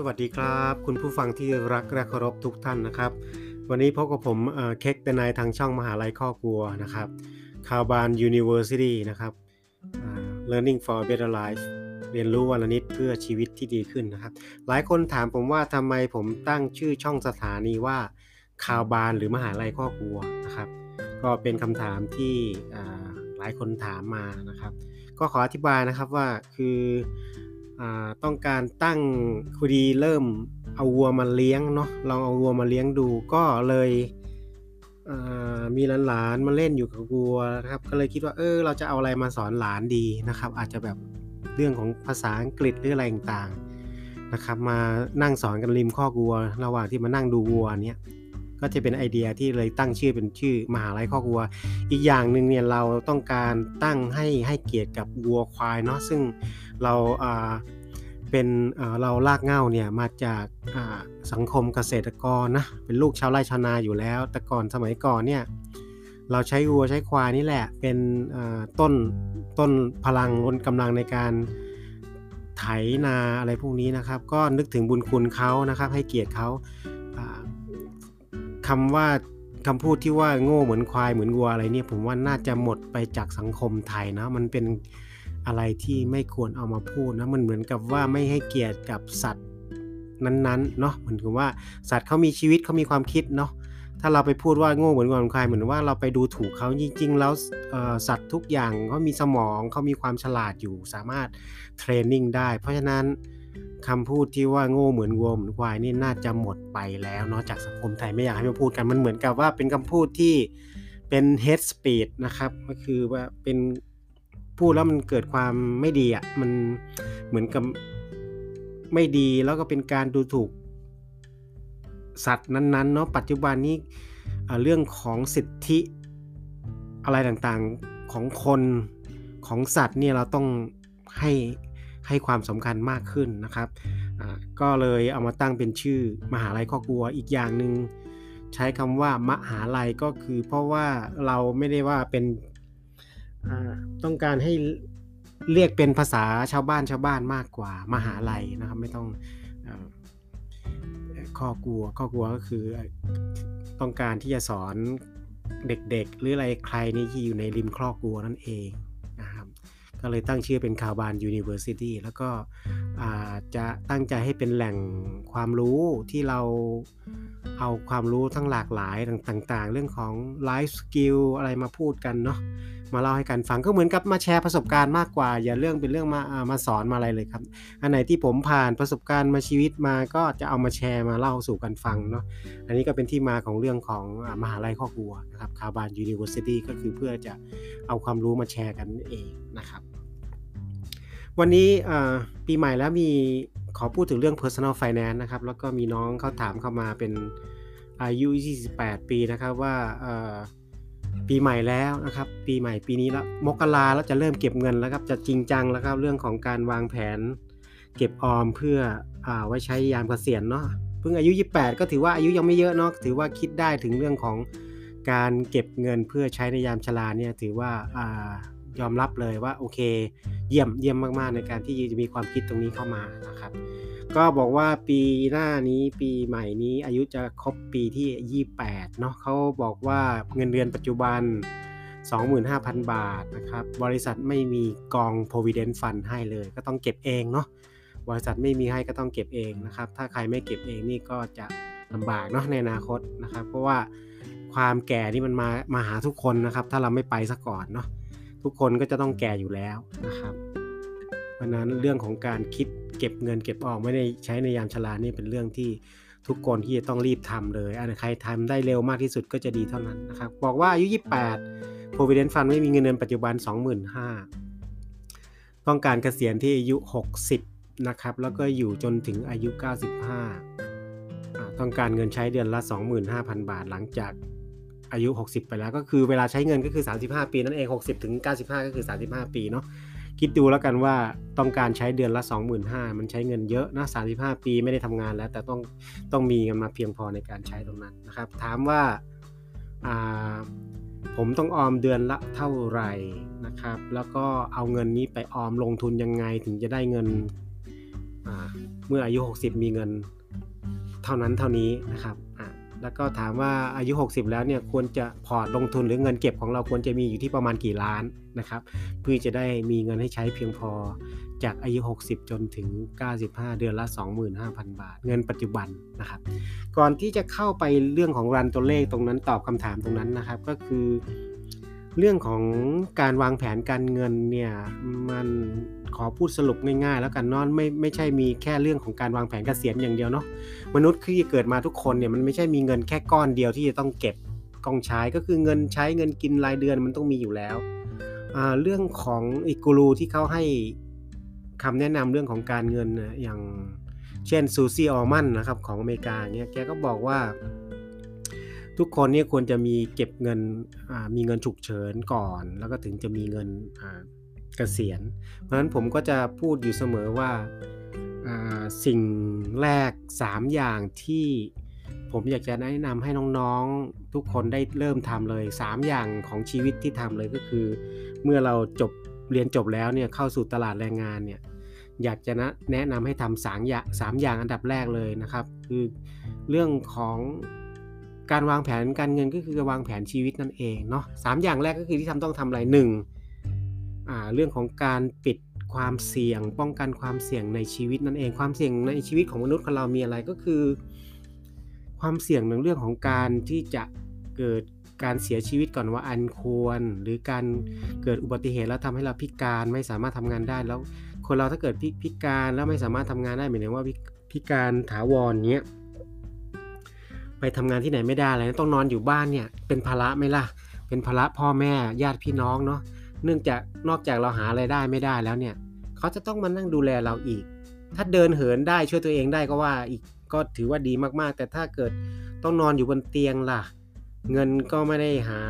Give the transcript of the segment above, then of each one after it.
สวัสดีครับ คุณผู้ฟังที่รักและเคารพทุกท่านนะครับ วันนี้พบกับผมเค้กเดนายทางช่องมหาลัยข้อกลัวนะครับคาวบาน University นะครับ Learning for Better Life เรียนรู้วันละนิดเพื่อชีวิตที่ดีขึ้นนะครับ หลายคนถามผมว่าทำไมผมตั้งชื่อช่องสถานีว่าคาวบานหรือมหาลัยข้อกลัวนะครับ ก็เป็นคำถามที่หลายคนถามมานะครับ ก็ขออธิบายนะครับว่าคือ ต้องการตั้งคุดีเริ่มเอาวัวมาเลี้ยงเนาะลองเอาวัวมาเลี้ยงดูก็เลยมีหลานๆมาเล่นอยู่กับวัวนะครับ ก็เลยคิดว่าเออเราจะเอาอะไรมาสอนหลานดีนะครับ อาจจะแบบเรื่องของภาษาอังกฤษหรืออะไรต่างๆนะครับ มานั่งสอนกันริมข้อกวัว ระหว่างที่มานั่งดูวัวเนี้ยก็จะเป็นไอเดียที่เลยตั้งชื่อเป็นชื่อมหาลัยข้อกวัว อีกอย่างหนึ่งเนี่ยเราต้องการตั้งให้ให้เกียรติกับวัวควายเนาะซึ่งเราอ่า เป็นเราลากเง้าเนี่ยมาจากสังคมเกษตรกรนะเป็นลูกชาวไร่ชาวนาอยู่แล้ว แต่ก่อนสมัยก่อนเนี่ยเราใช้วัวใช้ควายนี่แหละเป็นต้นต้นพลังล้นกำลังในการไถนาอะไรพวกนี้นะครับ ก็นึกถึงบุญคุณเขานะครับให้เกียรติเขาอ่าคำว่าคำพูดที่ว่าโง่เหมือนควายเหมือนวัวอะไรเนี่ยผมว่าน่าจะหมดไปจากสังคมไทยนะมันเป็น อะไรที่ไม่ควรเอามาพูดนะมันเหมือนกับว่าไม่ให้เกียรติกับสัตว์นั้นๆเนาะเหมือนกับว่าสัตว์เขามีชีวิตเขามีความคิดเนาะถ้าเราไปพูดว่าโง่เหมือนวัวเหมือนควายเหมือนว่าเราไปดูถูกเขาจริง ๆ แล้วเอ่อสัตว์ทุกอย่างเขามีสมองเขามีความฉลาดอยู่สามารถเทรนนิ่งได้ เพราะฉะนั้นคำพูดที่ว่าโง่เหมือนวัวเหมือนควายนี่น่าจะหมดไปแล้วเนาะจากสังคมไทยไม่อยากให้มาพูดกันมันเหมือนกับว่าเป็นคำพูดที่เป็น head speed นะครับก็คือว่าเป็น พูดแล้วมันเกิดความไม่ดีอะ่ะมันเหมือนกับไม่ดีแล้วก็เป็นการดูถูกสัตว์นั้นๆเนาะปัจจุบันนี้เรื่องของสิทธิอะไรต่างๆของคนของสัตว์เนี่ยเราต้องให้ให้ความสำคัญมากขึ้นนะครับก็เลยเอามาตั้งเป็นชื่อมหาลัยข้อกลัวอีกอย่างหนึ่งใช้คำว่ามหาลัยก็คือเพราะว่าเราไม่ได้ว่าเป็น ต้องการให้เรียกเป็นภาษาชาวบ้านชาวบ้านมากกว่ามหาลัยนะครับ ไม่ต้องอข้อกลัวข้อกลัวก็คือต้องการที่จะสอนเด็กๆ หรืออะไรใครนี่ที่อยู่ในริมคลอกกลัวนั่นเองนะครับก็เลยตั้งชื่อเป็นคาวบาน University แล้วก็ อาจะตั้งใจให้เป็นแหล่งความรู้ที่เราเอาความรู้ทั้งหลากหลายต่างๆ เรื่องของ life skill อะไรมาพูดกันเนาะมาเล่าให้กันฟังก็เหมือนกับมาแชร์ประสบการณ์มากกว่า อย่าเรื่องเป็นเรื่องมาามาสอนมาอะไรเลยครับ อันไหนที่ผมผ่านประสบการณ์มาชีวิตมาก็จะเอามาแชร์มาเล่าสู่กันฟังเนาะอันนี้ก็เป็นที่มาของเรื่องของอมหาลัยข้อกลัวนะครับคาบาน University ก็คือเพื่อจะเอาความรู้มาแชร์กันเองนะครับ วันนี้ปีใหม่แล้วมีขอพูดถึงเรื่อง personal finance นะครับ แล้วก็มีน้องเขาถามเข้ามาเป็นอายุ 28 ปีนะครับว่าปีใหม่แล้วนะครับ ปีใหม่ปีนี้แล้วมกราแล้วจะเริ่มเก็บเงินแล้วครับจะจริงจังแล้วครับเรื่องของการวางแผน เก็บออมเพื่ออไว้ใช้ยามเกษียณเนาะเพิ่งอายุ 28 ก็ถือว่าอายุยังไม่เยอะเนาะถือว่าคิดได้ถึงเรื่องของการเก็บเงินเพื่อใช้ในยามชราเนี่ยถือว่าอ่า ยอมรับเลยว่าโอเค เยี่ยมเยี่ยมมากๆในการที่จะมีความคิดตรงนี้เข้ามานะครับ ก็บอกว่าปีหน้านี้ปีใหม่นี้อายุจะครบปีที่ 28เนาะเขาบอกว่าเงินเดือนปัจจุบัน 25,000 บาทนะครับ บริษัทไม่มีกอง provident fund ให้เลย ก็ต้องเก็บเองเนาะบริษัทไม่มีให้ก็ต้องเก็บเองนะครับ ถ้าใครไม่เก็บเองนี่ก็จะลำบากเนาะในอนาคตนะครับ เพราะว่าความแก่นี่มันมามาหาทุกคนนะครับ ถ้าเราไม่ไปซะก่อนเนาะ ทุกคนก็จะต้องแก่อยู่แล้วนะครับ เพราะนั้นเรื่องของการคิดเก็บเงินเก็บออมไม่ได้ใช้ในยามชรานี่เป็นเรื่องที่ทุกคนที่จะต้องรีบทำเลยอันใครทำได้เร็วมากที่สุดก็จะดีเท่านั้นนะครับ บอกว่าอายุ 28 Provident Fund ไม่มีเงินเดือนปัจจุบัน 25,000ต้องการเกษียณที่อายุ 60 นะครับ แล้วก็อยู่จนถึงอายุ 95อ่าต้องการเงินใช้เดือนละ 25,000 บาทหลังจาก อายุ 60 ไปแล้วก็คือเวลาใช้เงินก็คือ 35 ปีนั่นเอง 60 ถึง 95 ก็คือ 35 ปีเนาะคิดดูแล้วกันว่าต้องการใช้เดือนละ 25,000มันใช้เงินเยอะนะ 35 ปีไม่ได้ทำงานแล้ว แต่ต้องต้องมีเงินมาเพียงพอในการใช้ตรงนั้นนะครับ ถามว่าาผมต้องออมเดือนละเท่าไหร่นะครับ แล้วก็เอาเงินนี้ไปออมลงทุนยังไงถึงจะได้เงินเมื่ออายุ 60 มีเงินเท่านั้นเท่านี้นะครับ แล้วก็ถามว่าอายุ 60 แล้วเนี่ยควรจะพอร์ตลงทุนหรือเงินเก็บของเราควรจะมีอยู่ที่ประมาณกี่ล้านนะครับเพื่อจะได้มีเงินให้ใช้เพียงพอจากอายุ 60 จนถึง 95 เดือนละ 25,000 บาท เงินปัจจุบันนะครับ ก่อนที่จะเข้าไปเรื่องของรันตัวเลขตรงนั้นตอบคำถามตรงนั้นนะครับ ก็คือ เรื่องของการวางแผนการเงินเนี่ยมันขอพูดสรุปง่ายๆ แล้วกันนอนไม่ไม่ใช่มีแค่เรื่องของการวางแผนเกษียณอย่างเดียวเนาะมนุษย์ที่เกิดมาทุกคนเนี่ยมันไม่ใช่มีเงินแค่ก้อนเดียวที่จะต้องเก็บกองใช้ก็คือเงินใช้เงินกินรายเดือนมันต้องมีอยู่แล้วเรื่องของอีกูรูที่เขาให้คำแนะนำเรื่องของการเงินอย่างเช่นซูซี่ออมันนะครับของอเมริกาเนี่ยแกก็บอกว่า ทุกคนเนี่ยควรจะมีเก็บเงินมีเงินฉุกเฉินก่อน แล้วก็ถึงจะมีเงินเกษียณ เพราะฉะนั้นผมก็จะพูดอยู่เสมอว่าสิ่งแรก 3 อย่างที่ผมอยากจะแนะนำให้น้องๆทุกคนได้เริ่มทำเลย 3 อย่างของชีวิตที่ทำเลยก็คือ เมื่อเราจบเรียนจบแล้วเนี่ยเข้าสู่ตลาดแรงงานเนี่ยอยากจะนะแนะนำให้ทำสามอย่างสามอย่างอันดับแรกเลยนะครับ คือเรื่องของ การวางแผนการเงินก็คือวางแผนชีวิตนั่นเองเนาะสามอย่างแรกก็คือที่ทำต้องทำอะไรหนึ่งเรื่องของการปิดความเสี่ยง ป้องกันความเสี่ยงในชีวิตนั่นเอง ความเสี่ยงในชีวิตของมนุษย์ของเรามีอะไรก็คือ ความเสี่ยงในเรื่องของการที่จะเกิดการเสียชีวิตก่อนว่าอันควร หรือการเกิดอุบัติเหตุแล้วทำให้เราพิการไม่สามารถทำงานได้แล้วคนเราถ้าเกิดพพิการแล้วไม่สามารถทำงานได้หมายถึงว่าพิการถาวรเนี้ย ไปทำงานที่ไหนไม่ได้เลยต้องนอนอยู่บ้านเนี่ยเป็นภาระไหมล่ะ เป็นภาระพ่อแม่ญาติพี่น้องเนาะเนื่องจากนอกจากเราหาไรายได้ไม่ได้แล้วเนี่ย เขาจะต้องมานั่งดูแลเราอีก ถ้าเดินเหินได้ช่วยตัวเองได้ก็ว่าอีกก็ถือว่าดีมากๆ แต่ถ้าเกิดต้องนอนอยู่บนเตียงล่ะ เงินก็ไม่ได้หา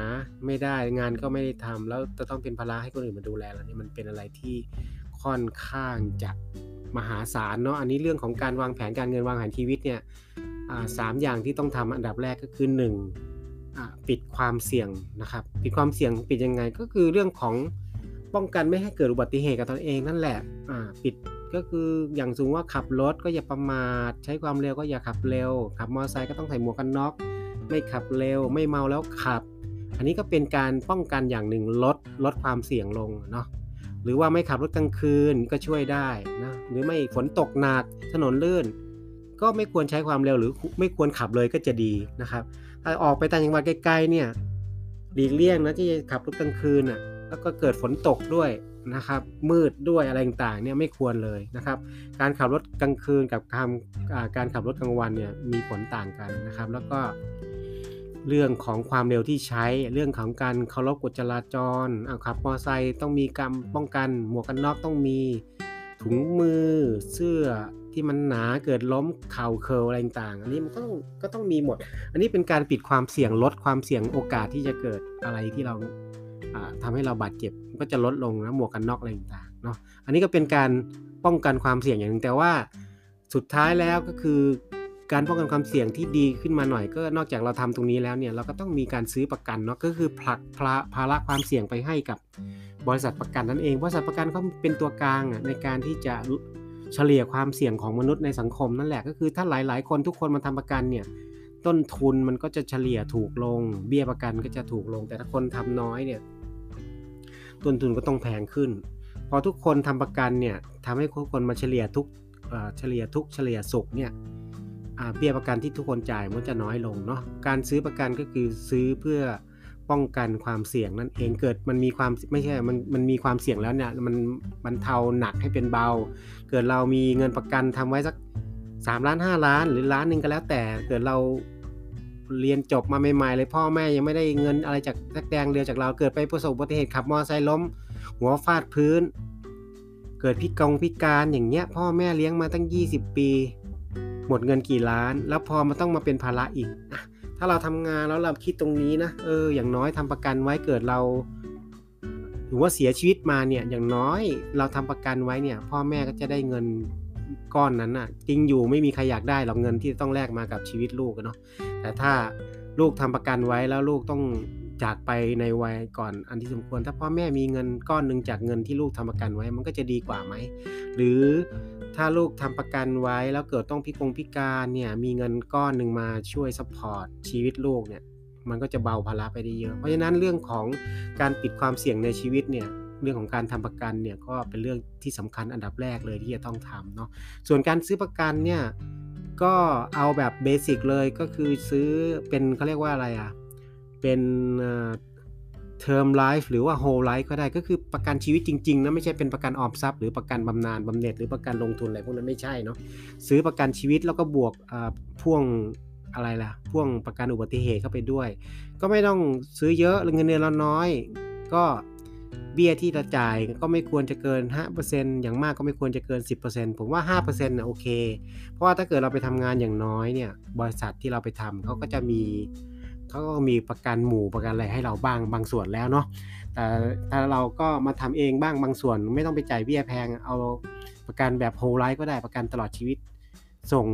ไม่ได้งานก็ไม่ได้ทำแล้วจะต้องเป็นภาระให้คนอื่นมาดูแลเราเนี่ยมันเป็นอะไรที่ค่อนข้างจะมหาศาลเนาะอันนี้เรื่องของการวางแผนการเงินวางแผนชีวิตเนี่ย สามอย่างที่ต้องทำอันดับแรกก็คือ 1. ปิดความเสี่ยงนะครับ ปิดความเสี่ยงปิดยังไงก็คือเรื่องของป้องกันไม่ให้เกิดอุบัติเหตุกับตนเองนั่นแหละปิดก็คืออย่างสูงว่าขับรถก็อย่าประมาทใช้ความเร็วก็อย่าขับเร็ว ขับมอเตอร์ไซค์ก็ต้องใส่หมวกกันน็อก ไม่ขับเร็ว ไม่เมาแล้วขับ อันนี้ก็เป็นการป้องกันอย่างหนึ่งลดลดความเสี่ยงลงเนาะหรือว่าไม่ขับรถกลางคืนก็ช่วยได้นะหรือไม่ฝนตกหนักถนนลื่น ก็ไม่ควรใช้ความเร็วหรือไม่ควรขับเลยก็จะดีนะครับถ้าออกไปต่างจังหวัดไกลๆเนี่ยหลีกเลี่ยงนะที่จะขับรถกลางคืนอะแล้วก็เกิดฝนตกด้วยนะครับ มืดด้วยอะไรต่างๆเนี่ยไม่ควรเลยนะครับ การขับรถกลางคืนกับการการขับรถกลางวันเนี่ยมีผลต่างกันนะครับ แล้วก็เรื่องของความเร็วที่ใช้เรื่องของการเคารพกฎจราจรเอาขับมอเตอร์ไซค์ต้องมีกำป้องกัน หมวกกันน็อกต้องมีถุงมือเสื้อ ที่มันหนาเกิดล้มเข่าเคิลอะไรต่างอันนี้มันก็ต้องก็ต้องมีหมด อันนี้เป็นการปิดความเสี่ยงลดความเสี่ยงโอกาสที่จะเกิดอะไรที่เราทำให้เราบาดเจ็บก็จะลดลงนะหมวกกันน็อกอะไรต่างเนาะอันนี้ก็เป็นการป้องกันความเสี่ยงอย่างหนึ่งแต่ว่าสุดท้ายแล้วก็คือการป้องกันความเสี่ยงที่ดีขึ้นมาหน่อย ก็นอกจากเราทำตรงนี้แล้วเนี่ยเราก็ต้องมีการซื้อประกันเนาะก็คือผลักภาระความเสี่ยงไปให้กับบริษัทประกันนั่นเองบริษัทประกันเขาเป็นตัวกลางในการที่จะ เฉลี่ยความเสี่ยงของมนุษย์ในสังคมนั่นแหละก็คือถ้าหลายๆ คนทุกคนมาทำประกันเนี่ยต้นทุนมันก็จะเฉลี่ยถูกลง เบี้ยประกันก็จะถูกลง แต่ถ้าคนทำน้อยเนี่ยต้นทุนก็ต้องแพงขึ้น พอทุกคนทำประกันเนี่ยทำให้ทุกคนมาเฉลี่ยทุกเฉลี่ยทุกเฉลี่ยสุขเนี่ยเบี้ยประกันที่ทุกคนจ่ายมันจะน้อยลงเนาะการซื้อประกันก็คือซื้อเพื่อ ป้องกันความเสี่ยงนั่นเองเกิดมันมีความไม่ใช่ มันมันมีความเสี่ยงแล้วเนี่ยมันมันเทาหนักให้เป็นเบา เกิดเรามีเงินประกันทำไว้สัก 3 ล้าน 5 ล้าน หรือล้านหนึ่งก็แล้วแต่เกิดเราเรียนจบมาใหม่ๆเลยพ่อแม่ยังไม่ได้เงินอะไรจากแทกแดงเรียวจากเราเกิดไปประสบอุบัติเหตุขับมอเตอร์ไซค์ล้ม หัวฟาดพื้น เกิดพิกงพิการอย่างเงี้ยพ่อแม่เลี้ยงมาตั้ง 20 ปี หมดเงินกี่ล้าน แล้วพอมาต้องมาเป็นภาระอีก ถ้าเราทำงานแล้วเราคิดตรงนี้นะเอออย่างน้อยทำประกันไว้เกิดเราหรือว่าเสียชีวิตมาเนี่ยอย่างน้อยเราทำประกันไว้เนี่ย พ่อแม่ก็จะได้เงินก้อนนั้นน่ะ จริงอยู่ไม่มีใครอยากได้หรอกเงินที่ต้องแลกมากับชีวิตลูกเนาะแต่ถ้าลูกทำประกันไว้แล้วลูกต้อง จากไปในวัยก่อนอันที่สมควร ถ้าพ่อแม่มีเงินก้อนหนึ่งจากเงินที่ลูกทำประกันไว้ มันก็จะดีกว่าไหม หรือถ้าลูกทำประกันไว้แล้วเกิดต้องพิกงพิการเนี่ยมีเงินก้อนหนึ่งมาช่วย support ชีวิตลูกเนี่ยมันก็จะเบาภาระไปได้เยอะ เพราะฉะนั้นเรื่องของการปิดความเสี่ยงในชีวิตเนี่ยเรื่องของการทำประกันเนี่ยก็เป็นเรื่องที่สำคัญอันดับแรกเลยที่จะต้องทำเนาะส่วนการซื้อประกันเนี่ยก็เอาแบบ basic เลยก็คือซื้อเป็นเขาเรียกว่าอะไรอะ่ะ เป็น term life หรือว่า whole life ก็ได้ก็คือประกันชีวิตจริงๆนะไม่ใช่เป็นประกันออมทรัพย์หรือประกันบำนาญบำเหน็จหรือประกันลงทุนอะไรพวกนั้นไม่ใช่เนาะซื้อประกันชีวิตแล้วก็บวกพ่วงอะไรล่ะพ่วงประกันอุบัติเหตุเข้าไปด้วย ก็ไม่ต้องซื้อเยอะเงินเดือนเราน้อย ก็เบี้ยที่จะจ่ายก็ไม่ควรจะเกิน 5%อย่างมากก็ไม่ควรจะเกิน 10%ผมว่า 5%นะโอเค เพราะว่าถ้าเกิดเราไปทำงานอย่างน้อยเนี่ยบริษัทที่เราไปทำเขาก็จะมี เขาก็มีประกันหมู่ประกันอะไรให้เราบ้างบางส่วนแล้วเนาะแต่ถ้าเราก็มาทำเองบ้างบางส่วน ไม่ต้องไปจ่ายเบี้ยแพง เอาประกันแบบโฮลไลท์ก็ได้ประกันตลอดชีวิต ส่ง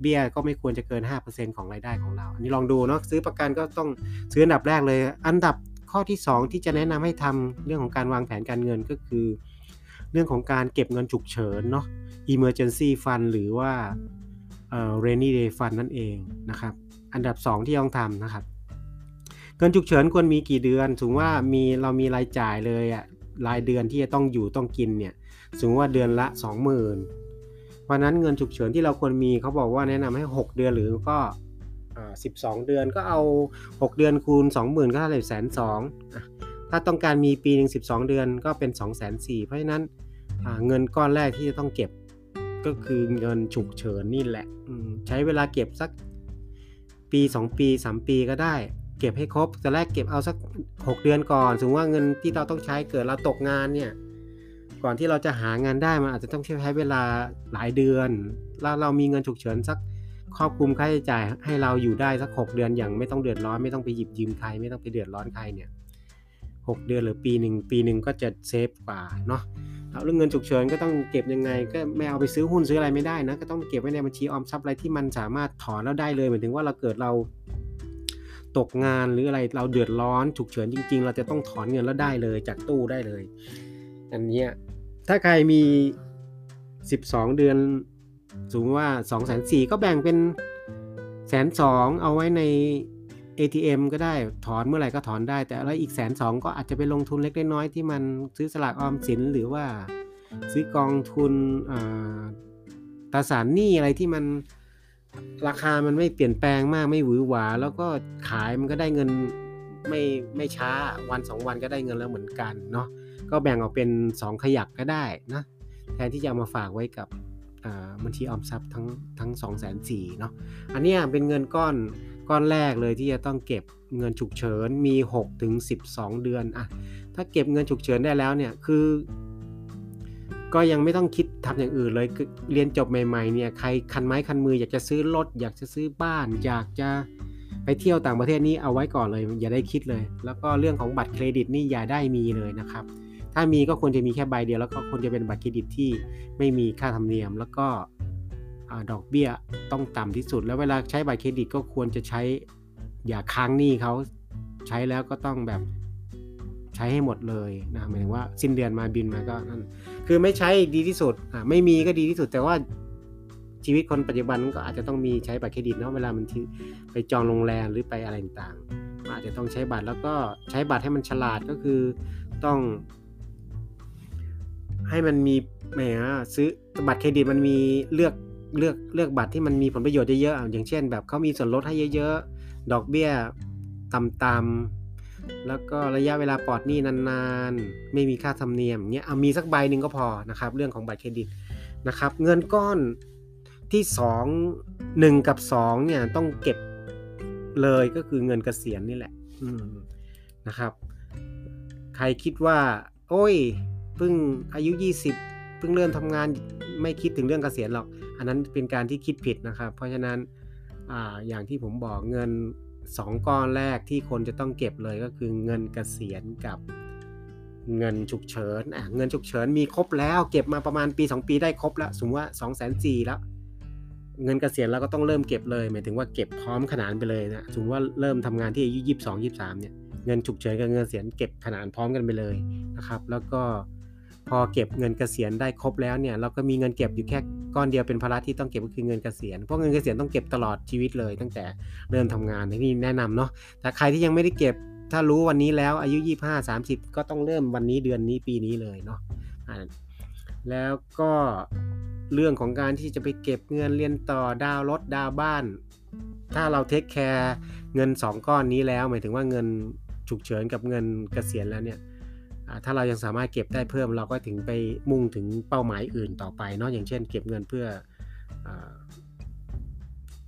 เบี้ยก็ไม่ควรจะเกิน 5%ของรายได้ของเรา อันนี้ลองดูเนาะซื้อประกันก็ต้องซื้ออันดับแรกเลย อันดับข้อที่ 2 ที่จะแนะนำให้ทำเรื่องของการวางแผนการเงินก็คือ เรื่องของการเก็บเงินฉุกเฉินเนาะ emergency fund หรือว่าเอ่อ rainy day fund นั่นเองนะครับ อันดับ 2 ที่ต้องทำนะครับ เงินฉุกเฉินควรมีกี่เดือนสูงว่ามีเรามีรายจ่ายเลยอะรายเดือนที่จะต้องอยู่ต้องกินเนี่ยสูงว่าเดือนละ 20,000เพราะนั้นเงินฉุกเฉินที่เราควรมีเขาบอกว่าแนะนำให้ 6 เดือนหรือก็สิบสองเดือนก็เอา 6 เดือนคูณ 20,000 ก็เท่าไหร่แสนสองถ้าต้องการมีปีหนึ่ง12 เดือนก็เป็น 2 4 0 0 0เพราะฉะนั้นเงินก้อนแรกที่จะต้องเก็บก็คือเงินฉุกเฉินนี่แหละใช้เวลาเก็บสักปี 2 ปี 3 ปีก็ได้ เก็บให้ครบแต่แรกเก็บเอาสัก 6 เดือนก่อน สมมติว่าเงินที่เราต้องใช้เกิดเราตกงานเนี่ย ก่อนที่เราจะหางานได้มันอาจจะต้องใช้เวลาหลายเดือน แล้วเรามีเงินฉุกเฉินสักครอบคลุมค่าใช้จ่ายให้เราอยู่ได้สัก 6 เดือนอย่างไม่ต้องเดือดร้อนไม่ต้องไปหยิบยืมใครไม่ต้องไปเดือดร้อนใครเนี่ยหเดือนหรือปีหนึ่งปีหนึ่งก็จะเซฟกว่าเนาะเอาเรื่องเงินฉุกเฉินก็ต้องเก็บยังไง ก็ไม่เอาไปซื้อหุ้นซื้ออะไรไม่ได้นะก็ต้องเก็บไว้ในบัญชีออมทรัพย์อะไรที่มันสามารถถอนแล้วได้เลยหมายถึงว่าเราเกิดเรา ตกงานหรืออะไรเราเดือดร้อนฉุกเฉินจริง ๆ เราจะต้องถอนเงินแล้วได้เลยจากตู้ได้เลย อันนี้ถ้าใครมี 12 เดือนสูงว่า2 4 0 0 0ก็แบ่งเป็นแสนสองเอาไว้ใน ATM ก็ได้ถอนเมื่อไหร่ก็ถอนได้ แต่แล้วอีกแสนสองก็อาจจะไปลงทุนเล็กน้อยที่มันซื้อสลากออมสินหรือว่าซื้อกองทุนตราสารหนี้อะไรที่มัน ราคามันไม่เปลี่ยนแปลงมากไม่หวือหวา แล้วก็ขายมันก็ได้เงินไม่ไม่ช้าวันสองวันก็ได้เงินแล้วเหมือนกันเนาะก็แบ่งออกเป็น 2 ขยักก็ได้นะแทนที่จะมาฝากไว้กับบัญชีออมทรัพย์ทั้งทั้ง2องแสนสี่เนาะอันนี้เป็นเงินก้อนก้อนแรกเลยที่จะต้องเก็บเงินฉุกเฉินมี6ถึง12 เดือนอะถ้าเก็บเงินฉุกเฉินได้แล้วเนี่ยคือ ก็ยังไม่ต้องคิดทำอย่างอื่นเลยเรียนจบใหม่ ๆ เนี่ยใครคันไม้คันมืออยากจะซื้อรถอยากจะซื้อบ้าน อยากจะไปเที่ยวต่างประเทศนี่เอาไว้ก่อนเลย อย่าได้คิดเลย แล้วก็เรื่องของบัตรเครดิตนี่อย่าได้มีเลยนะครับ ถ้ามีก็ควรจะมีแค่ใบเดียวแล้วก็ควรจะเป็นบัตรเครดิตที่ไม่มีค่าธรรมเนียม แล้วก็ดอกเบี้ยต้องต่ำที่สุด แล้วเวลาใช้บัตรเครดิตก็ควรจะใช้อย่าค้างหนี้เขาใช้แล้วก็ต้องแบบ ใช้ให้หมดเลยนะหมายถึงว่าสิ้นเดือนมาบินมาก็นั่นคือไม่ใช้ดีที่สุดอ่าไม่มีก็ดีที่สุดแต่ว่าชีวิตคนปัจจุบันก็อาจจะต้องมีใช้บัตรเครดิตเนาะเวลามันไปจองโรงแรมหรือไปอะไรต่างๆอาจจะต้องใช้บัตรแล้วก็ใช้บัตรให้มันฉลาดก็คือต้อง ให้มันมีแหมซื้อบัตรเครดิตมันมีเลือกเลือกเลือกบัตรที่มันมีผลประโยชน์เยอะๆอย่างเช่น แบบเขามีส่วนลดให้เยอะ ๆ ดอกเบี้ยต่ำๆ แล้วก็ระยะเวลาปลอดหนี้นานๆ ไม่มีค่าธรรมเนียมเงี้ยเอามีสักใบหนึ่งก็พอนะครับ เรื่องของบัตรเครดิตนะครับ เงินก้อนที่ 2 1 กับ2เนี่ยต้องเก็บเลยก็คือเงินเกษียณนี่แหละนะครับ ใครคิดว่า โอ้ยเพิ่งอายุ 20เพิ่งเริ่มทำงานไม่คิดถึงเรื่องเกษียณหรอก อันนั้นเป็นการที่คิดผิดนะครับ เพราะฉะนั้นออย่างที่ผมบอกเงิน สองก้อนแรกที่คนจะต้องเก็บเลยก็คือเงินเกษียณกับเงินฉุกเฉินอะเงินฉุกเฉินมีครบแล้ว เก็บมาประมาณปี 2 ปีได้ครบแล้ว สมมติว่า2องแสนสี่แล้ว เงินเกษียณเราก็ต้องเริ่มเก็บเลย หมายถึงว่าเก็บพร้อมขนานไปเลยนะสมมติว่าเริ่มทำงานที่อายุยี่สิบสองยี่สามเนี่ยเงินฉุกเฉินกับเงินเกษียณเก็บขนานพร้อมกันไปเลยนะครับ แล้วก็ พอเก็บเงินเกษียณได้ครบแล้วเนี่ยเราก็มีเงินเก็บอยู่แค่ก้อนเดียวเป็นภาระที่ต้องเก็บก็คือเงินเกษียณเพราะเงินเกษียณต้องเก็บตลอดชีวิตเลย ตั้งแต่เริ่มทำงานนี่แนะนำเนาะแต่ใครที่ยังไม่ได้เก็บถ้ารู้วันนี้แล้วอายุ 25 30 ก็ต้องเริ่มวันนี้เดือนนี้ปีนี้เลยเนาะแล้วก็เรื่องของการที่จะไปเก็บเงินเรียนต่อดาวรถดาวบ้าน ถ้าเราเทคแคร์เงิน 2 ก้อนนี้แล้ว หมายถึงว่าเงินฉุกเฉินกับเงินเกษียณแล้วเนี่ย ถ้าเรายังสามารถเก็บได้เพิ่มเราก็ถึงไปมุ่งถึงเป้าหมายอื่นต่อไปเนาะอย่างเช่น เก็บเงินเพื่ออ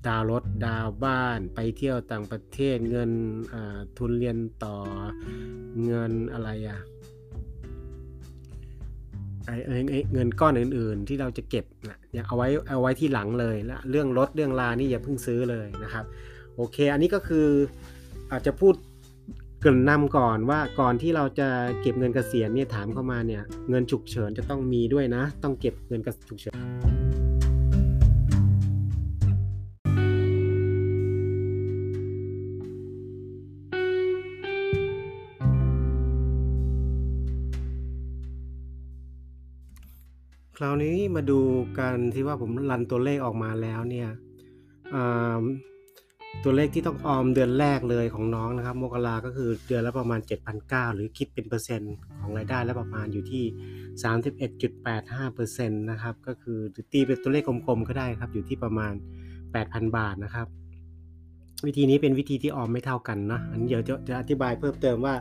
ดาวรถดาวบ้านไปเที่ยวต่างประเทศเงินทุนเรียนต่อเงินอะไรอะเงินก้อนอื่น ๆ ที่เราจะเก็บนะเอาไว้เอาไว้ที่หลังเลยแล้วเรื่องรถเรื่องลานี่อย่าเพิ่งซื้อเลยนะครับ โอเค อันนี้ก็คืออาจจะพูด เกินนำก่อนว่าก่อนที่เราจะเก็บเงินเกษียณเนี่ยถามเข้ามาเนี่ยเงินฉุกเฉินจะต้องมีด้วยนะ ต้องเก็บเงินฉุกเฉินคราวนี้มาดูกันที่ว่าผมรันตัวเลขออกมาแล้วเนี่ย ตัวเลขที่ต้องออมเดือนแรกเลยของน้องนะครับ มกราก็คือเดือนละประมาณ 7,900 หรือคิดเป็นเปอร์เซ็นต์ของรายได้แล้วประมาณอยู่ที่ 31.85%นะครับ ก็คือตีเป็นตัวเลขกลมๆก็ได้ครับ อยู่ที่ประมาณ 8,000 บาทนะครับ วิธีนี้เป็นวิธีที่ออมไม่เท่ากันนะอันนี้เดี๋ยวจะอธิบายเพิ่มเติมว่า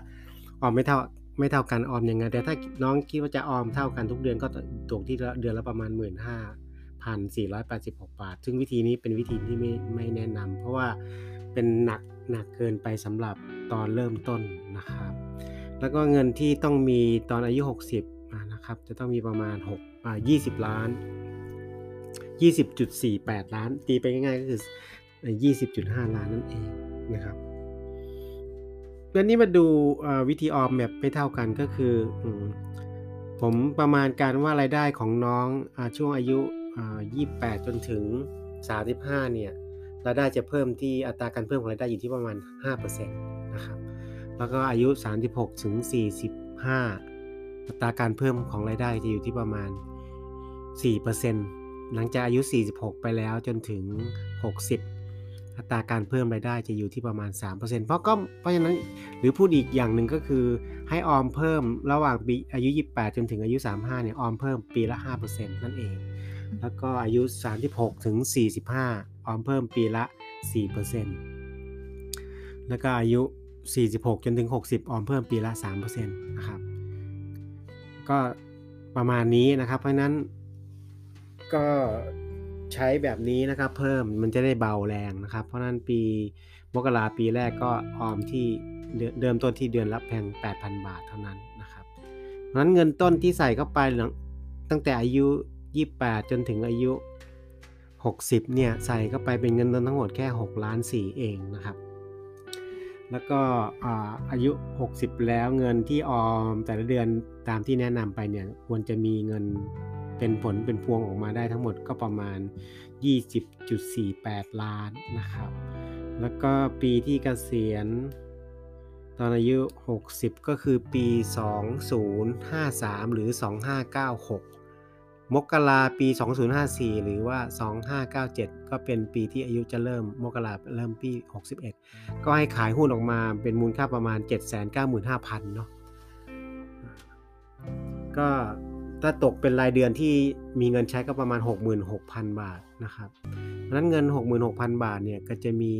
ออมไม่เท่าไม่เท่ากันออมยังไงแต่ถ้าน้องคิดว่าจะออมเท่ากันทุกเดือนก็ตกที่เดือนละประมาณ 1 5 1,486 บาท ซึ่งวิธีนี้เป็นวิธีที่ไม่ไม่แนะนำเพราะว่าเป็นหนักหนักเกินไปสำหรับตอนเริ่มต้นนะครับ แล้วก็เงินที่ต้องมีตอนอายุ 60นะครับจะต้องมีประมาณ6อ่า20 ล้าน 20.48 ล้าน ตีไปง่ายๆก็คือ 20.5 ล้านนั่นเองนะครับแล้วนี้มาดูวิธีออมแบบไม่เท่ากันก็คือผมประมาณการว่ารายได้ของน้องอช่วงอายุ 28 จนถึง 35 เนี่ยรายได้จะเพิ่มที่อัตราการเพิ่มของรายได้อยู่ที่ประมาณ 5%นะครับ แล้วก็อายุ 36 ถึง 45 อัตราการเพิ่มของรายได้จะอยู่ที่ประมาณ 4%หลังจากอายุ 46 ไปแล้วจนถึง 60 อัตราการเพิ่มรายได้จะอยู่ที่ประมาณ 3%เพราะก็เพราะฉะนั้นหรือพูดอีกอย่างหนึ่งก็คือให้ออมเพิ่มระหว่างปีอายุ 28 จนถึงอายุ 35 เนี่ยออมเพิ่มปีละ 5%นั่นเอง แล้วก็อายุ 36 ถึง 45 ออมเพิ่มปีละ 4%แล้วก็อายุ 46 จนถึง 60 ออมเพิ่มปีละ 3%นะครับ ก็ประมาณนี้นะครับ เพราะนั้นก็ใช้แบบนี้นะครับ เพิ่มมันจะได้เบาแรงนะครับ เพราะนั้นปีมกราปีแรกก็ออมที่เดิมต้นที่เดือนละแพง8,000 บาทเท่านั้นนะครับเพราะนั้นเงินต้นที่ใส่เข้าไปตั้งแต่อายุ 28 จนถึงอายุ 60 เนี่ย ใส่เข้าไปเป็นเงินต้นทั้งหมดแค่ 6 ล้าน 4 เองนะครับ แล้วก็อายุ 60 แล้วเงินที่ออมแต่ละเดือนตามที่แนะนำไปเนี่ย ควรจะมีเงินเป็นผลเป็นพวงออกมาได้ทั้งหมดก็ประมาณ 20.48 ล้านนะครับ แล้วก็ปีที่เกษียณตอนอายุ 60 ก็คือปี 2053 หรือ 2596 มกราปี 2054 หรือว่า 2597 ก็เป็นปีที่อายุจะเริ่มมกราเริ่มปี 61 ก็ให้ขายหุ้นออกมาเป็นมูลค่าประมาณ 795,000เนาะก็ถ้าตกเป็นรายเดือนที่มีเงินใช้ก็ประมาณ 66,000 บาทนะครับเพราะนั้นเงิน 66,000 บาทเนี่ยก็จะมี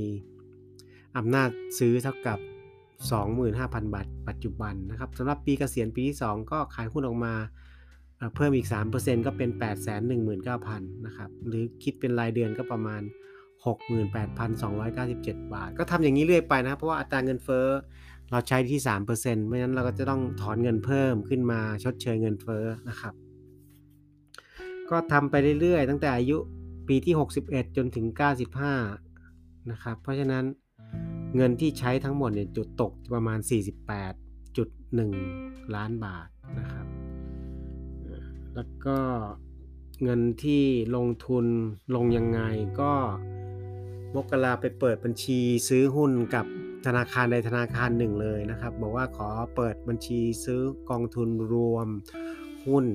อำนาจซื้อเท่ากับ 25,000 บาท ปัจจุบันนะครับสำหรับปีเกษียณปีที่ 2 ก็ขายหุ้นออกมา เพิ่มอีก 3%ก็เป็น 819,000นะครับ หรือคิดเป็นรายเดือนก็ประมาณ 68,297 บาท ก็ทำอย่างนี้เรื่อยไปนะครับ เพราะว่าอัตราเงินเฟ้อเราใช้ที่ 3%เพราะฉะนั้นเราก็จะต้องถอนเงินเพิ่มขึ้นมาชดเชยเงินเฟ้อนะครับ ก็ทำไปเรื่อยๆ ตั้งแต่อายุปีที่ 61 จนถึง 95 นะครับ เพราะฉะนั้นเงินที่ใช้ทั้งหมดเนี่ยจุดตกประมาณ 48.1 ล้านบาทนะครับ แล้วก็เงินที่ลงทุนลงยังไงก็มกราไปเปิดบัญชีซื้อหุ้นกับธนาคารใดธนาคารหนึ่งเลยนะครับ บอกว่าขอเปิดบัญชีซื้อกองทุนรวมหุ้น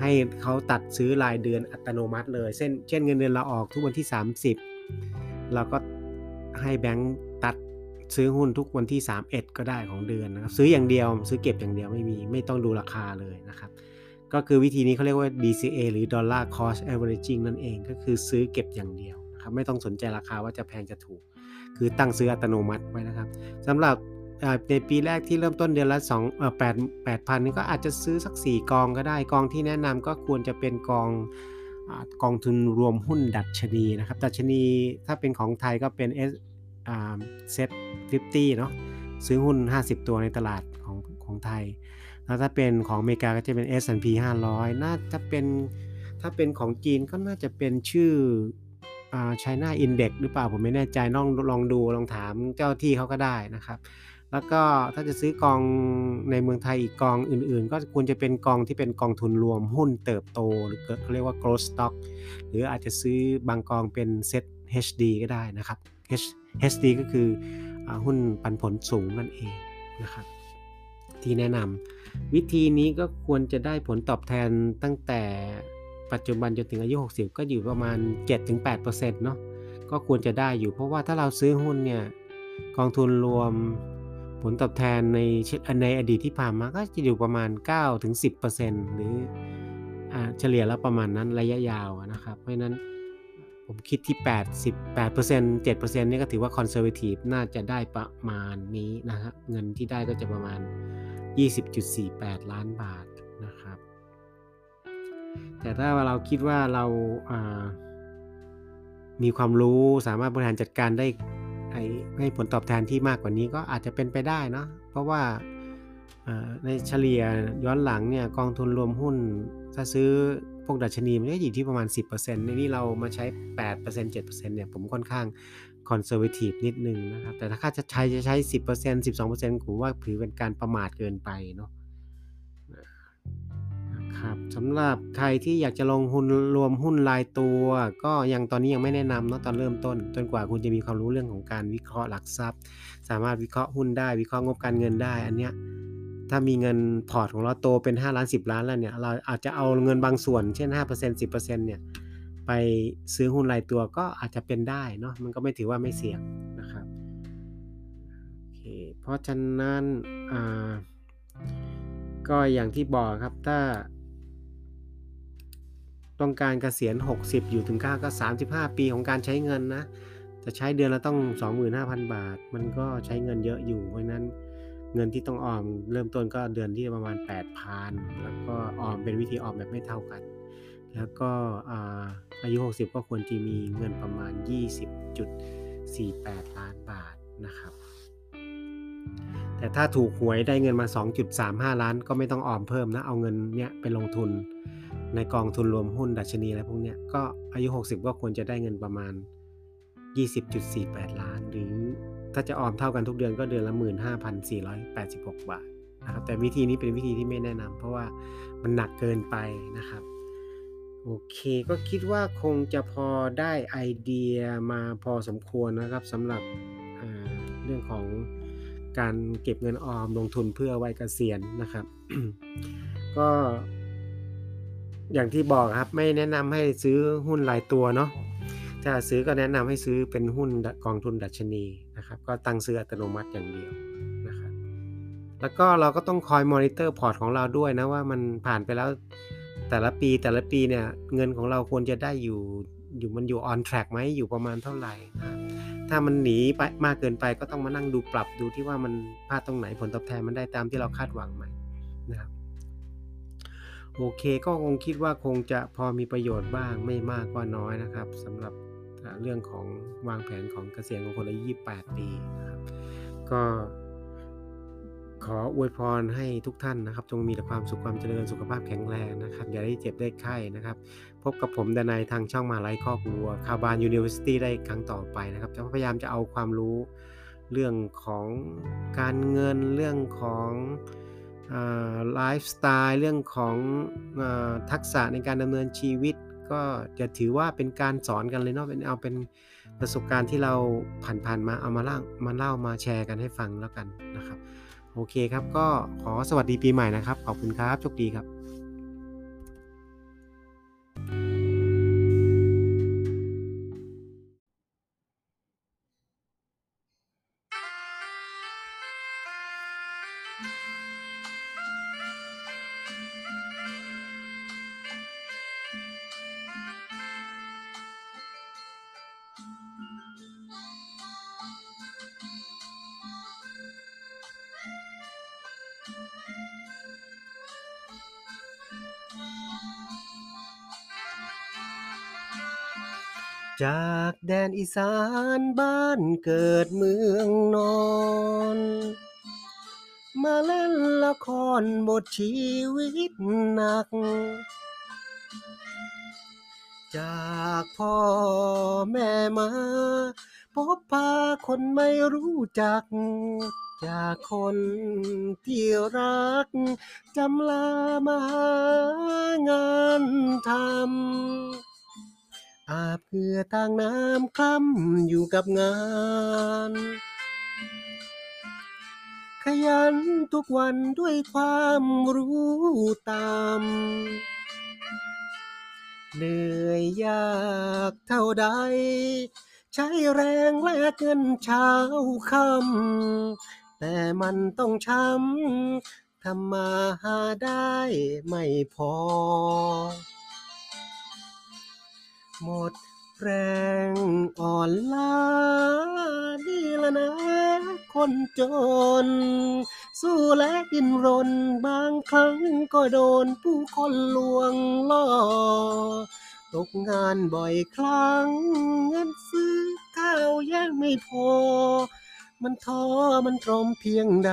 ให้เขาตัดซื้อรายเดือนอัตโนมัติเลยเช่นเช่นเงินเดือนเราออกทุกวันที่ 30 เราก็ให้แบงก์ตัดซื้อหุ้นทุกวันที่ 31 ก็ได้ของเดือนนะครับ ซื้ออย่างเดียวซื้อเก็บอย่างเดียวไม่มีไม่ต้องดูราคาเลยนะครับ ก็คือวิธีนี้เขาเรียกว่า DCA หรือ Dollar Cost Averaging นั่นเอง ก็คือซื้อเก็บอย่างเดียวนะครับไม่ต้องสนใจราคาว่าจะแพงจะถูก คือตั้งซื้ออัตโนมัติไว้นะครับสำหรับในปีแรกที่เริ่มต้นเดือนละ2เออ8 8,000นี่ก็อาจจะซื้อสัก 4 กองก็ได้กองที่แนะนำก็ควรจะเป็นกองกองทุนรวมหุ้นดัชนีนะครับดัชนีถ้าเป็นของไทยก็เป็น S เซ็ต50เนาะซื้อหุ้น 50 ตัวในตลาดของของไทย แล้วถ้าเป็นของอเมริกาก็จะเป็น S&P 500 น่าจะเป็นถ้าเป็นของจีนก็น่าจะเป็นชื่ออ่า China Index หรือเปล่าผมไม่แน่ใจลองลองดูลองถามเจ้าที่เขาก็ได้นะครับแล้วก็ถ้าจะซื้อกองในเมืองไทยอีกกองอื่นๆ ก็ควรจะเป็นกองที่เป็นกองทุนรวมหุ้นเติบโต หรือเขาเรียกว่า growth stock หรืออาจจะซื้อบางกองเป็น set HD ก็ได้นะครับ HD ก็คืออหุ้นปันผลสูงนั่นเองนะครับ ที่แนะนำ วิธีนี้ก็ควรจะได้ผลตอบแทนตั้งแต่ปัจจุบันจนถึงอายุ 60 ก็อยู่ประมาณ 7-8%เนาะก็ควรจะได้อยู่เพราะว่าถ้าเราซื้อหุ้นเนี่ยกองทุนรวมผลตอบแทนในในอดีตที่ผ่านมาก็จะอยู่ประมาณ 9-10%หรือเฉลี่ยแล้วประมาณนั้นระยะยาวนะครับ เพราะนั้นผมคิดที่ 88% 7%นี่ก็ถือว่าคอนเซอร์เวทีฟน่าจะได้ประมาณนี้นะครับเงินที่ได้ก็จะประมาณ 20.48 ล้านบาทนะครับ แต่ถ้าเราคิดว่าเราามีความรู้สามารถบริหารจัดการได้ให้ผลตอบแทนที่มากกว่านี้ก็อาจจะเป็นไปได้เนาะเพราะว่าในเฉลี่ยย้อนหลังเนี่ยกองทุนรวมหุ้น ถ้าซื้อพวกดัชนีมันก็อยู่ที่ประมาณ 10%ในนี้เรามาใช้ 8% 7%เนี่ยผมค่อนข้าง คอนเซอร์เวทีฟนิดนึงนะครับ แต่ถ้าค่าจะใช้จะใช้ 10% 12%ผมว่าถือเป็นการประมาทเกินไปเนาะนะครับสำหรับใครที่อยากจะลงหุ้นรวมหุ้นรายตัว ก็ยังตอนนี้ยังไม่แนะนำเนาะตอนเริ่มต้น จนกว่าคุณจะมีความรู้เรื่องของการวิเคราะห์หลักทรัพย์ สามารถวิเคราะห์หุ้นได้ วิเคราะห์งบการเงินได้ อันเนี้ยถ้ามีเงินพอร์ตของเราโตเป็น 5 ล้าน 10 ล้านแล้วเนี่ยเราอาจจะเอาเงินบางส่วนเช่น 5% 10%เนี่ย ไปซื้อหุ้นรายตัวก็อาจจะเป็นได้เนาะมันก็ไม่ถือว่าไม่เสี่ยงนะครับโอเคเพราะฉะนั้นอ่าก็อย่างที่บอกครับถ้า ต้องการเกษียณ 60 อยู่ถึงค่าก็ 35 ปีของการใช้เงินนะจะใช้เดือนละต้อง 25,000 บาท มันก็ใช้เงินเยอะอยู่เพราะนั้นเงินที่ต้องออมเริ่มต้นก็เดือนที่ประมาณ 8,000 แล้วก็ออมเป็นวิธีออมแบบไม่เท่ากัน แล้วก็อายุ 60 ก็ควรจะมีเงินประมาณ 20.48 ล้านบาทนะครับ แต่ถ้าถูกหวยได้เงินมา 2.35 ล้านก็ไม่ต้องออมเพิ่มนะ เอาเงินเนี้ยไปลงทุนในกองทุนรวมหุ้นดัชนีอะไรพวกเนี้ยก็อายุ 60 ก็ควรจะได้เงินประมาณ 20.48 ล้าน หรือถ้าจะออมเท่ากันทุกเดือนก็เดือนละ 15,486 บาทนะครับแต่วิธีนี้เป็นวิธีที่ไม่แนะนำเพราะว่ามันหนักเกินไปนะครับ โอเคก็คิดว่าคงจะพอได้ไอเดียมาพอสมควรนะครับสำหรับเรื่องของการเก็บเงินออมลงทุนเพื่อไว้เกษียณนะครับ ก็ อย่างที่บอกครับไม่แนะนำให้ซื้อหุ้นรายตัวเนาะถ้าซื้อก็แนะนำให้ซื้อเป็นหุ้นกองทุนดัชนีนะครับ ก็ตั้งซื้ออัตโนมัติอย่างเดียวนะครับ แล้วก็เราก็ต้องคอยมอนิเตอร์พอร์ตของเราด้วยนะว่ามันผ่านไปแล้ว แต่ละปีแต่ละปีเนี่ยเงินของเราควรจะได้อยู่อยู่มันอยู่ on track ไหมอยู่ประมาณเท่าไหร่นะถ้ามันหนีไปมากเกินไปก็ต้องมานั่งดูปรับดูที่ว่ามันพลาดตรงไหนผลตอบแทนมันได้ตามที่เราคาดหวังไหมนะครับโอเคก็คงคิดว่าคงจะพอมีประโยชน์บ้างไม่มากก็น้อยนะครับสำหรับเรื่องของวางแผนของเกษียณของคนอายุ28 ปีนะครับก็ ขออวยพรให้ทุกท่านนะครับ จงมีแต่ความสุขความเจริญสุขภาพแข็งแรงนะครับ อย่าได้เจ็บได้ไข้นะครับ พบกับผมดนายทางช่องมาไลคอกวัวคาบานยูนิเวอร์ซิตี้ได้ครั้งต่อไปนะครับ จะพยายามจะเอาความรู้เรื่องของการเงินเรื่องของไลฟ์สไตล์เรื่องของอทักษะในการดำเนินชีวิต ก็จะถือว่าเป็นการสอนกันเลยเนาะเป็นเอาเป็นประสบการณ์ที่เราผ่านๆมาเอามาเล่ามาเล่ามาแชร์กันให้ฟังแล้วกันนะครับ โอเคครับก็ขอสวัสดีปีใหม่นะครับ ขอบคุณครับโชคดีครับ จากแดนอีสานบ้านเกิดเมืองนอน มาเล่นละครบทชีวิตหนัก จากพ่อแม่มา พบพาคนไม่รู้จัก จากคนที่รัก จำลามาหางานทำ อาบเพื่อต่างน้ำคล้ำอยู่กับงาน ขยันทุกวันด้วยความรู้ตามเหนื่อยยากเท่าใด ใช้แรงและเงินเช้าค่ำแต่มันต้องช้ำทำมาหาได้ไม่พอ หมดแรงอ่อนล้านี่ละนะ คนจน สู้และดิ้นรนบางครั้งก็โดนผู้คนลวงล่อ ตกงานบ่อยครั้ง เงินซื้อข้าวยังไม่พอ มันท้อมันตรมเพียงใด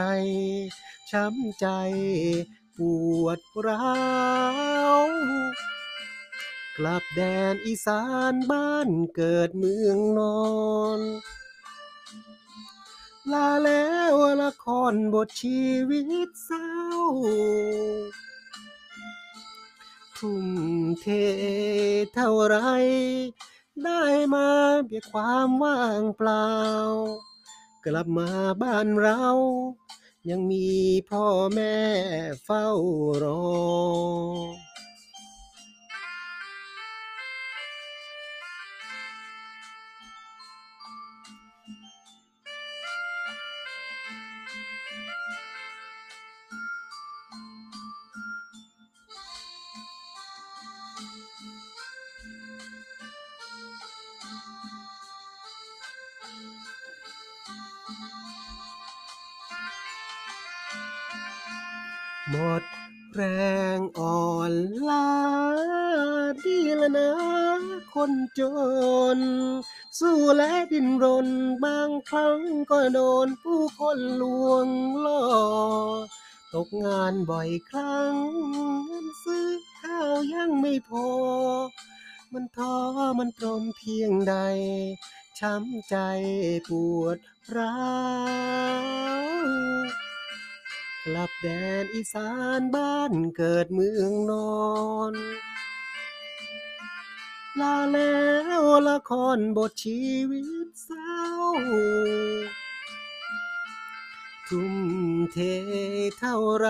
ช้ำใจปวดร้าว กลับแดนอีสานบ้านเกิดเมืองนอน ลาแล้วละครบทชีวิตเศร้า ทุ่มเทเท่าไร ได้มาเพียความว่างเปล่า กลับมาบ้านเรา ยังมีพ่อแม่เฝ้ารอ แรงอ่อนล้าดีละนะคนจน สู้และดิ้นรนบางครั้งก็โดนผู้คนลวงล่อ ตกงานบ่อยครั้งเงินซื้อข้าวยังไม่พอ มันท้อมันตรมเพียงใด ช้ำใจปวดร้าว กลับแดนอีสานบ้านเกิดเมืองนอน ลาแล้วละครบทชีวิตเศร้า ทุ่มเทเท่าไร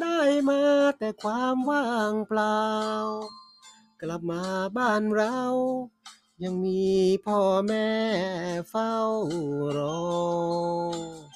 ได้มาแต่ความว่างเปล่า กลับมาบ้านเรา ยังมีพ่อแม่เฝ้ารอ